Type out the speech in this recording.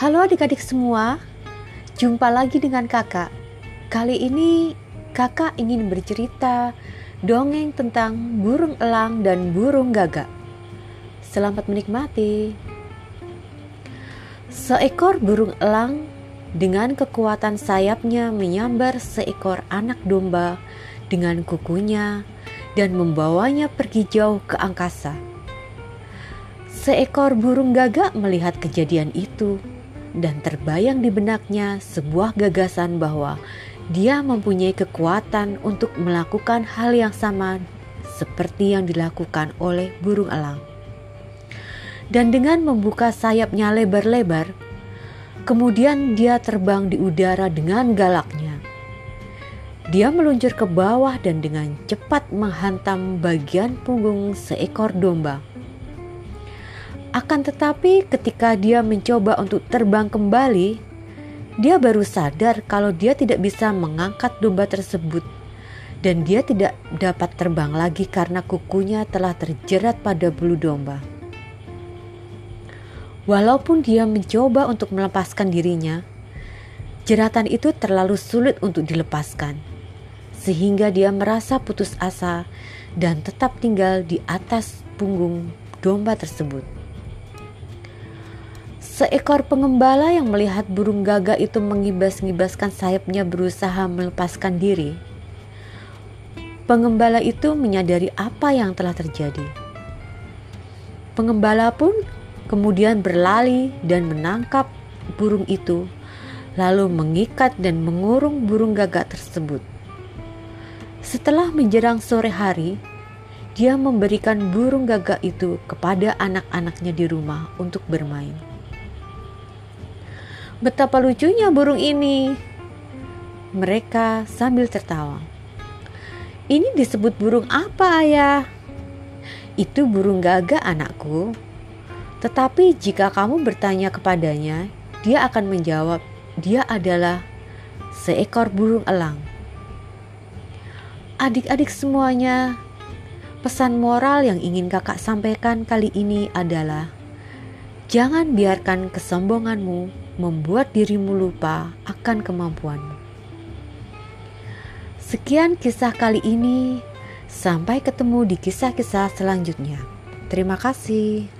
Halo adik-adik semua, jumpa lagi dengan kakak. Kali ini kakak ingin bercerita dongeng tentang burung elang dan burung gagak. Selamat menikmati. Seekor burung elang dengan kekuatan sayapnya menyambar seekor anak domba dengan kukunya dan membawanya pergi jauh ke angkasa. Seekor burung gagak melihat kejadian itu dan terbayang di benaknya sebuah gagasan bahwa dia mempunyai kekuatan untuk melakukan hal yang sama seperti yang dilakukan oleh burung elang. Dan dengan membuka sayapnya lebar-lebar, kemudian dia terbang di udara dengan galaknya. Dia meluncur ke bawah dan dengan cepat menghantam bagian punggung seekor domba akan tetapi, ketika dia mencoba untuk terbang kembali, dia baru sadar kalau dia tidak bisa mengangkat domba tersebut, dan dia tidak dapat terbang lagi karena kukunya telah terjerat pada bulu domba. Walaupun dia mencoba untuk melepaskan dirinya, jeratan itu terlalu sulit untuk dilepaskan, sehingga dia merasa putus asa dan tetap tinggal di atas punggung domba tersebut. Seekor pengembala yang melihat burung gagak itu mengibas-ngibaskan sayapnya berusaha melepaskan diri. Pengembala itu menyadari apa yang telah terjadi. Pengembala pun kemudian berlari dan menangkap burung itu, lalu mengikat dan mengurung burung gagak tersebut. Setelah menjerang sore hari, dia memberikan burung gagak itu kepada anak-anaknya di rumah untuk bermain. Betapa lucunya burung ini. Mereka sambil tertawa. Ini disebut burung apa, Ayah? Itu burung gagak, anakku. Tetapi jika kamu bertanya kepadanya, dia akan menjawab, "Dia adalah seekor burung elang." Adik-adik semuanya, pesan moral yang ingin Kakak sampaikan kali ini adalah: jangan biarkan kesombonganmu membuat dirimu lupa akan kemampuanmu. Sekian kisah kali ini. Sampai ketemu di kisah-kisah selanjutnya. Terima kasih.